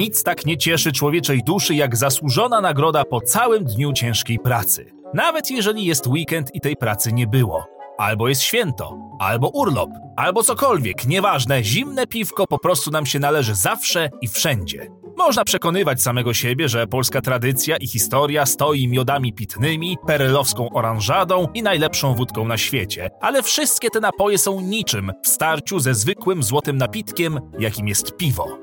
Nic tak nie cieszy człowieczej duszy jak zasłużona nagroda po całym dniu ciężkiej pracy. Nawet jeżeli jest weekend i tej pracy nie było. Albo jest święto, albo urlop, albo cokolwiek, nieważne, zimne piwko po prostu nam się należy zawsze i wszędzie. Można przekonywać samego siebie, że polska tradycja i historia stoi miodami pitnymi, perelowską oranżadą i najlepszą wódką na świecie, ale wszystkie te napoje są niczym w starciu ze zwykłym złotym napitkiem, jakim jest piwo.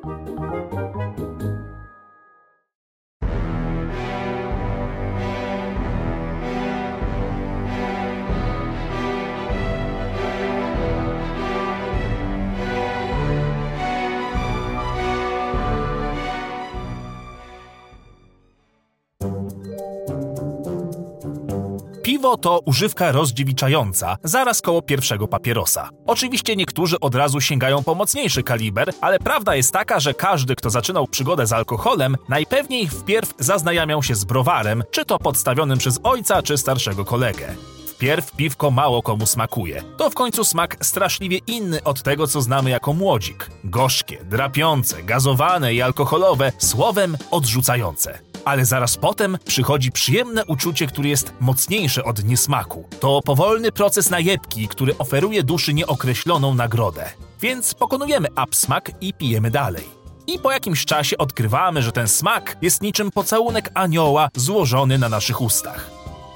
Piwo to używka rozdziewiczająca, zaraz koło pierwszego papierosa. Oczywiście niektórzy od razu sięgają po mocniejszy kaliber, ale prawda jest taka, że każdy, kto zaczynał przygodę z alkoholem, najpewniej wpierw zaznajamiał się z browarem, czy to podstawionym przez ojca, czy starszego kolegę. Wpierw piwko mało komu smakuje. To w końcu smak straszliwie inny od tego, co znamy jako młodzik. Gorzkie, drapiące, gazowane i alkoholowe, słowem odrzucające ale zaraz potem przychodzi przyjemne uczucie, które jest mocniejsze od niesmaku. To powolny proces najebki, który oferuje duszy nieokreśloną nagrodę. Więc pokonujemy absmak i pijemy dalej. I po jakimś czasie odkrywamy, że ten smak jest niczym pocałunek anioła złożony na naszych ustach.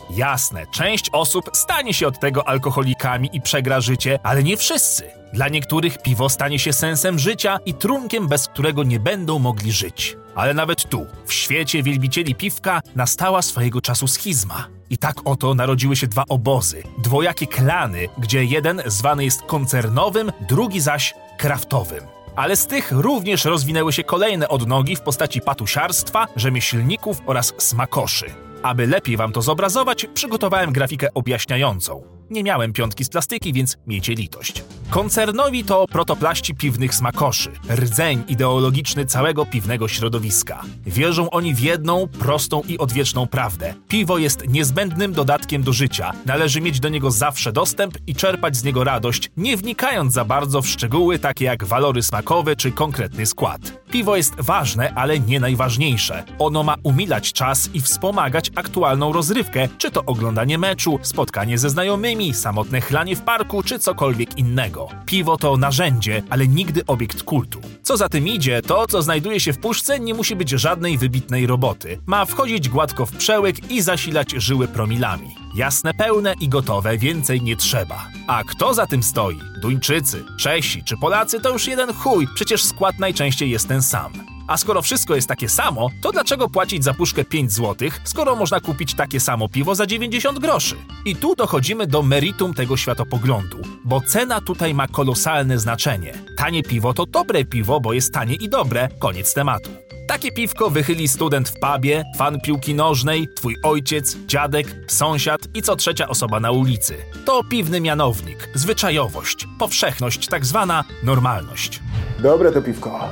Jasne, część osób stanie się od tego alkoholikami i przegra życie, ale nie wszyscy. Dla niektórych piwo stanie się sensem życia i trunkiem, bez którego nie będą mogli żyć. Ale nawet tu, w świecie wielbicieli piwka, nastała swojego czasu schizma. I tak oto narodziły się dwa obozy, dwojakie klany, gdzie jeden zwany jest koncernowym, drugi zaś kraftowym. Ale z tych również rozwinęły się kolejne odnogi w postaci patusiarstwa, rzemieślników oraz smakoszy. Aby lepiej wam to zobrazować, przygotowałem grafikę objaśniającą. Nie miałem piątki z plastyki, więc miejcie litość. Koncernowi to protoplaści piwnych smakoszy, rdzeń ideologiczny całego piwnego środowiska. Wierzą oni w jedną, prostą i odwieczną prawdę. Piwo jest niezbędnym dodatkiem do życia, należy mieć do niego zawsze dostęp i czerpać z niego radość, nie wnikając za bardzo w szczegóły takie jak walory smakowe czy konkretny skład. Piwo jest ważne, ale nie najważniejsze. Ono ma umilać czas i wspomagać aktualną rozrywkę, czy to oglądanie meczu, spotkanie ze znajomymi, samotne chlanie w parku, czy cokolwiek innego. Piwo to narzędzie, ale nigdy obiekt kultu. Co za tym idzie, to co znajduje się w puszce nie musi być żadnej wybitnej roboty. Ma wchodzić gładko w przełyk i zasilać żyły promilami. Jasne, pełne i gotowe, więcej nie trzeba. A kto za tym stoi? Duńczycy, Czesi czy Polacy to już jeden chuj, przecież skład najczęściej jest ten sam. A skoro wszystko jest takie samo, to dlaczego płacić za puszkę 5 zł, skoro można kupić takie samo piwo za 90 groszy? I tu dochodzimy do meritum tego światopoglądu, bo cena tutaj ma kolosalne znaczenie. Tanie piwo to dobre piwo, bo jest tanie i dobre, koniec tematu. Takie piwko wychyli student w pubie, fan piłki nożnej, twój ojciec, dziadek, sąsiad i co trzecia osoba na ulicy. To piwny mianownik, zwyczajowość, powszechność, tak zwana normalność. Dobre to piwko.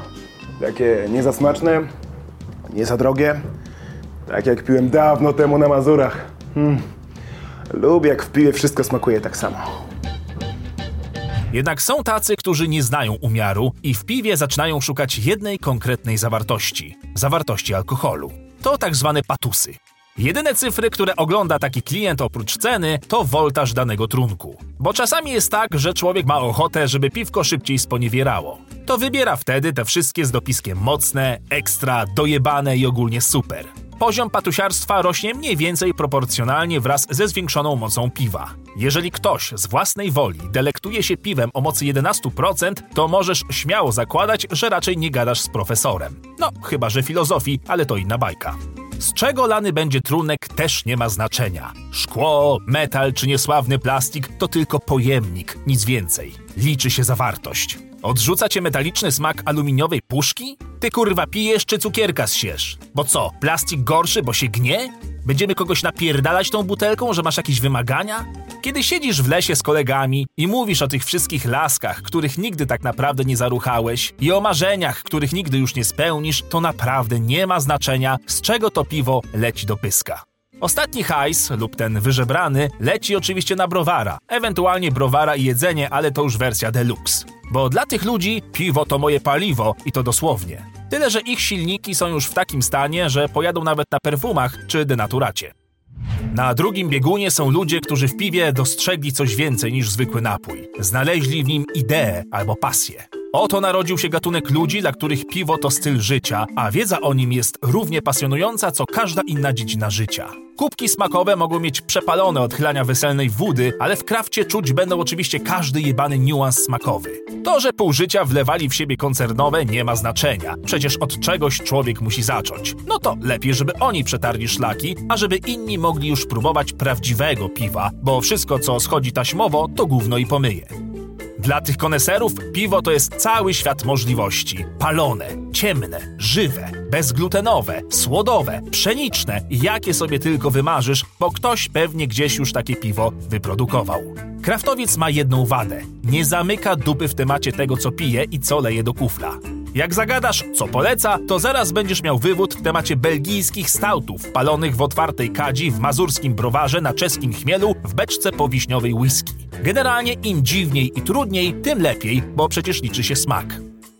Takie nie za smaczne, nie za drogie. Tak jak piłem dawno temu na Mazurach. Hmm. Lubię jak w piwie wszystko smakuje tak samo. Jednak są tacy, którzy nie znają umiaru i w piwie zaczynają szukać jednej konkretnej zawartości zawartości alkoholu. To tak zwane patusy. Jedyne cyfry, które ogląda taki klient oprócz ceny, to woltaż danego trunku. Bo czasami jest tak, że człowiek ma ochotę, żeby piwko szybciej sponiewierało. To wybiera wtedy te wszystkie z dopiskiem mocne, ekstra, dojebane i ogólnie super. Poziom patusiarstwa rośnie mniej więcej proporcjonalnie wraz ze zwiększoną mocą piwa. Jeżeli ktoś z własnej woli delektuje się piwem o mocy 11%, to możesz śmiało zakładać, że raczej nie gadasz z profesorem. No, chyba że filozofii, ale to inna bajka. Z czego lany będzie trunek też nie ma znaczenia. Szkło, metal czy niesławny plastik to tylko pojemnik, nic więcej. Liczy się zawartość. Odrzuca cię metaliczny smak aluminiowej puszki? Ty kurwa pijesz czy cukierka zsiesz? Bo co, plastik gorszy, bo się gnie? Będziemy kogoś napierdalać tą butelką, że masz jakieś wymagania? Kiedy siedzisz w lesie z kolegami i mówisz o tych wszystkich laskach, których nigdy tak naprawdę nie zaruchałeś i o marzeniach, których nigdy już nie spełnisz, to naprawdę nie ma znaczenia, z czego to piwo leci do pyska. Ostatni hajs, lub ten wyżebrany, leci oczywiście na browara, ewentualnie browara i jedzenie, ale to już wersja deluxe. Bo dla tych ludzi piwo to moje paliwo i to dosłownie. Tyle, że ich silniki są już w takim stanie, że pojadą nawet na perfumach czy denaturacie. Na drugim biegunie są ludzie, którzy w piwie dostrzegli coś więcej niż zwykły napój. Znaleźli w nim ideę albo pasję. Oto narodził się gatunek ludzi, dla których piwo to styl życia, a wiedza o nim jest równie pasjonująca co każda inna dziedzina życia. Kubki smakowe mogą mieć przepalone odchylania weselnej wody, ale w krafcie czuć będą oczywiście każdy jebany niuans smakowy. To, że pół życia wlewali w siebie koncernowe nie ma znaczenia. Przecież od czegoś człowiek musi zacząć. No to lepiej, żeby oni przetarli szlaki, a żeby inni mogli już próbować prawdziwego piwa, bo wszystko co schodzi taśmowo to gówno i pomyje. Dla tych koneserów piwo to jest cały świat możliwości. Palone, ciemne, żywe, bezglutenowe, słodowe, pszeniczne, jakie sobie tylko wymarzysz, bo ktoś pewnie gdzieś już takie piwo wyprodukował. Kraftowiec ma jedną wadę. Nie zamyka dupy w temacie tego, co pije i co leje do kufla. Jak zagadasz, co poleca, to zaraz będziesz miał wywód w temacie belgijskich stautów, palonych w otwartej kadzi, w mazurskim browarze, na czeskim chmielu, w beczce po wiśniowej whisky. Generalnie im dziwniej i trudniej, tym lepiej, bo przecież liczy się smak.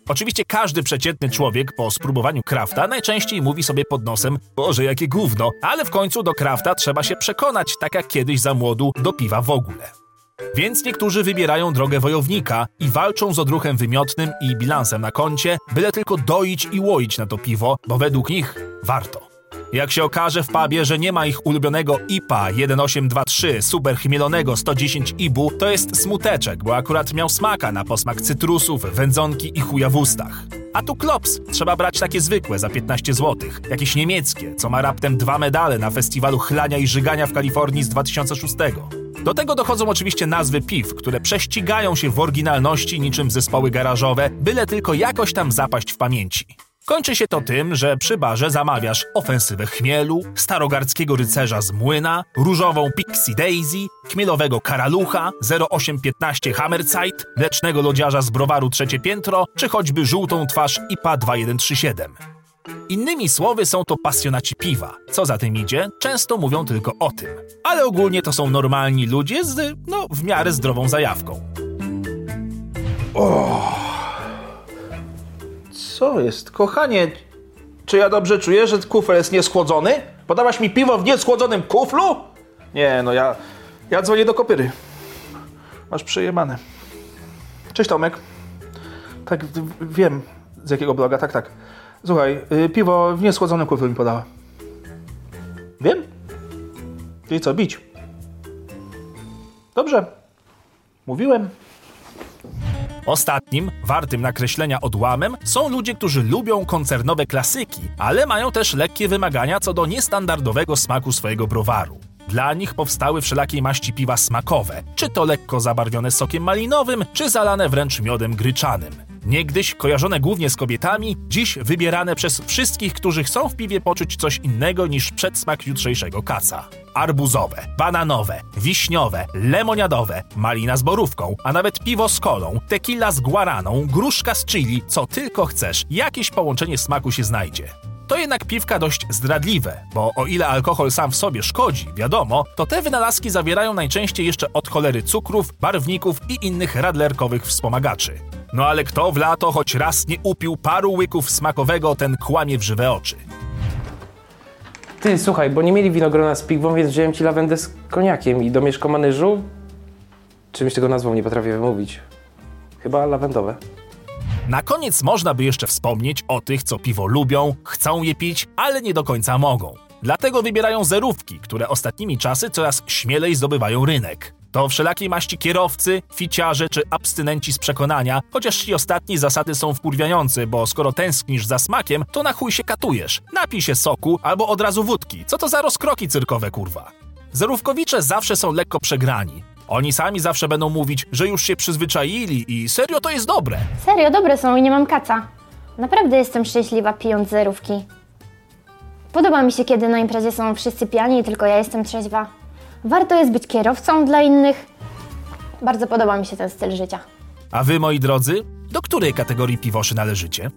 Oczywiście każdy przeciętny człowiek po spróbowaniu krafta najczęściej mówi sobie pod nosem Boże, jakie gówno, ale w końcu do krafta trzeba się przekonać, tak jak kiedyś za młodu do piwa w ogóle. Więc niektórzy wybierają drogę wojownika i walczą z odruchem wymiotnym i bilansem na koncie, byle tylko doić i łoić na to piwo, bo według nich warto. Jak się okaże w pubie, że nie ma ich ulubionego IPA 1823 super chmielonego 110 IBU, to jest smuteczek, bo akurat miał smaka na posmak cytrusów, wędzonki i chuja w ustach. A tu klops, trzeba brać takie zwykłe za 15 zł, jakieś niemieckie, co ma raptem dwa medale na festiwalu chlania i żygania w Kalifornii z 2006. Do tego dochodzą oczywiście nazwy piw, które prześcigają się w oryginalności niczym zespoły garażowe, byle tylko jakoś tam zapaść w pamięci. Kończy się to tym, że przy barze zamawiasz ofensywę chmielu, starogardzkiego rycerza z młyna, różową Pixie Daisy, chmielowego karalucha, 0815 Hammerzeit, mlecznego lodziarza z browaru Trzecie Piętro, czy choćby żółtą twarz IPA 2137. Innymi słowy są to pasjonaci piwa. Co za tym idzie, często mówią tylko o tym. Ale ogólnie to są normalni ludzie z, no, w miarę zdrową zajawką. Co jest? Kochanie, czy ja dobrze czuję, że kufel jest nieschłodzony? Podałaś mi piwo w nieschłodzonym kuflu? Nie, no ja, ja dzwonię do kopyry. Masz przejemane. Cześć Tomek. Tak, wiem z jakiego bloga, tak, tak. Słuchaj, y, piwo w nieschłodzonym kuflu mi podała. Wiem. I co, bić? Dobrze. Mówiłem. Ostatnim, wartym nakreślenia odłamem, są ludzie, którzy lubią koncernowe klasyki, ale mają też lekkie wymagania co do niestandardowego smaku swojego browaru. Dla nich powstały wszelakiej maści piwa smakowe, czy to lekko zabarwione sokiem malinowym, czy zalane wręcz miodem gryczanym. Niegdyś kojarzone głównie z kobietami, dziś wybierane przez wszystkich, którzy chcą w piwie poczuć coś innego niż przedsmak jutrzejszego kaca. Arbuzowe, bananowe, wiśniowe, lemoniadowe, malina z borówką, a nawet piwo z kolą, tequila z guaraną, gruszka z chili, co tylko chcesz, jakieś połączenie smaku się znajdzie. To jednak piwka dość zdradliwe, bo o ile alkohol sam w sobie szkodzi, wiadomo, to te wynalazki zawierają najczęściej jeszcze od cholery cukrów, barwników i innych radlerkowych wspomagaczy. No ale kto w lato choć raz nie upił paru łyków smakowego, ten kłamie w żywe oczy. Ty, słuchaj, bo nie mieli winogrona z piwą, więc wziąłem ci lawendę z koniakiem i do mieszkomanyżu... Czymś tego nazwą nie potrafię wymówić. Chyba lawendowe. Na koniec można by jeszcze wspomnieć o tych, co piwo lubią, chcą je pić, ale nie do końca mogą. Dlatego wybierają zerówki, które ostatnimi czasy coraz śmielej zdobywają rynek. To wszelakiej maści kierowcy, ficiarze czy abstynenci z przekonania, chociaż ci ostatni zasady są wkurwiające, bo skoro tęsknisz za smakiem, to na chuj się katujesz. Napij się soku albo od razu wódki. Co to za rozkroki cyrkowe, kurwa? Zerówkowicze zawsze są lekko przegrani. Oni sami zawsze będą mówić, że już się przyzwyczaili i serio to jest dobre. Serio, dobre są i nie mam kaca. Naprawdę jestem szczęśliwa pijąc zerówki. Podoba mi się, kiedy na imprezie są wszyscy pijani i tylko ja jestem trzeźwa. Warto jest być kierowcą dla innych. Bardzo podoba mi się ten styl życia. A wy, moi drodzy, do której kategorii piwoszy należycie?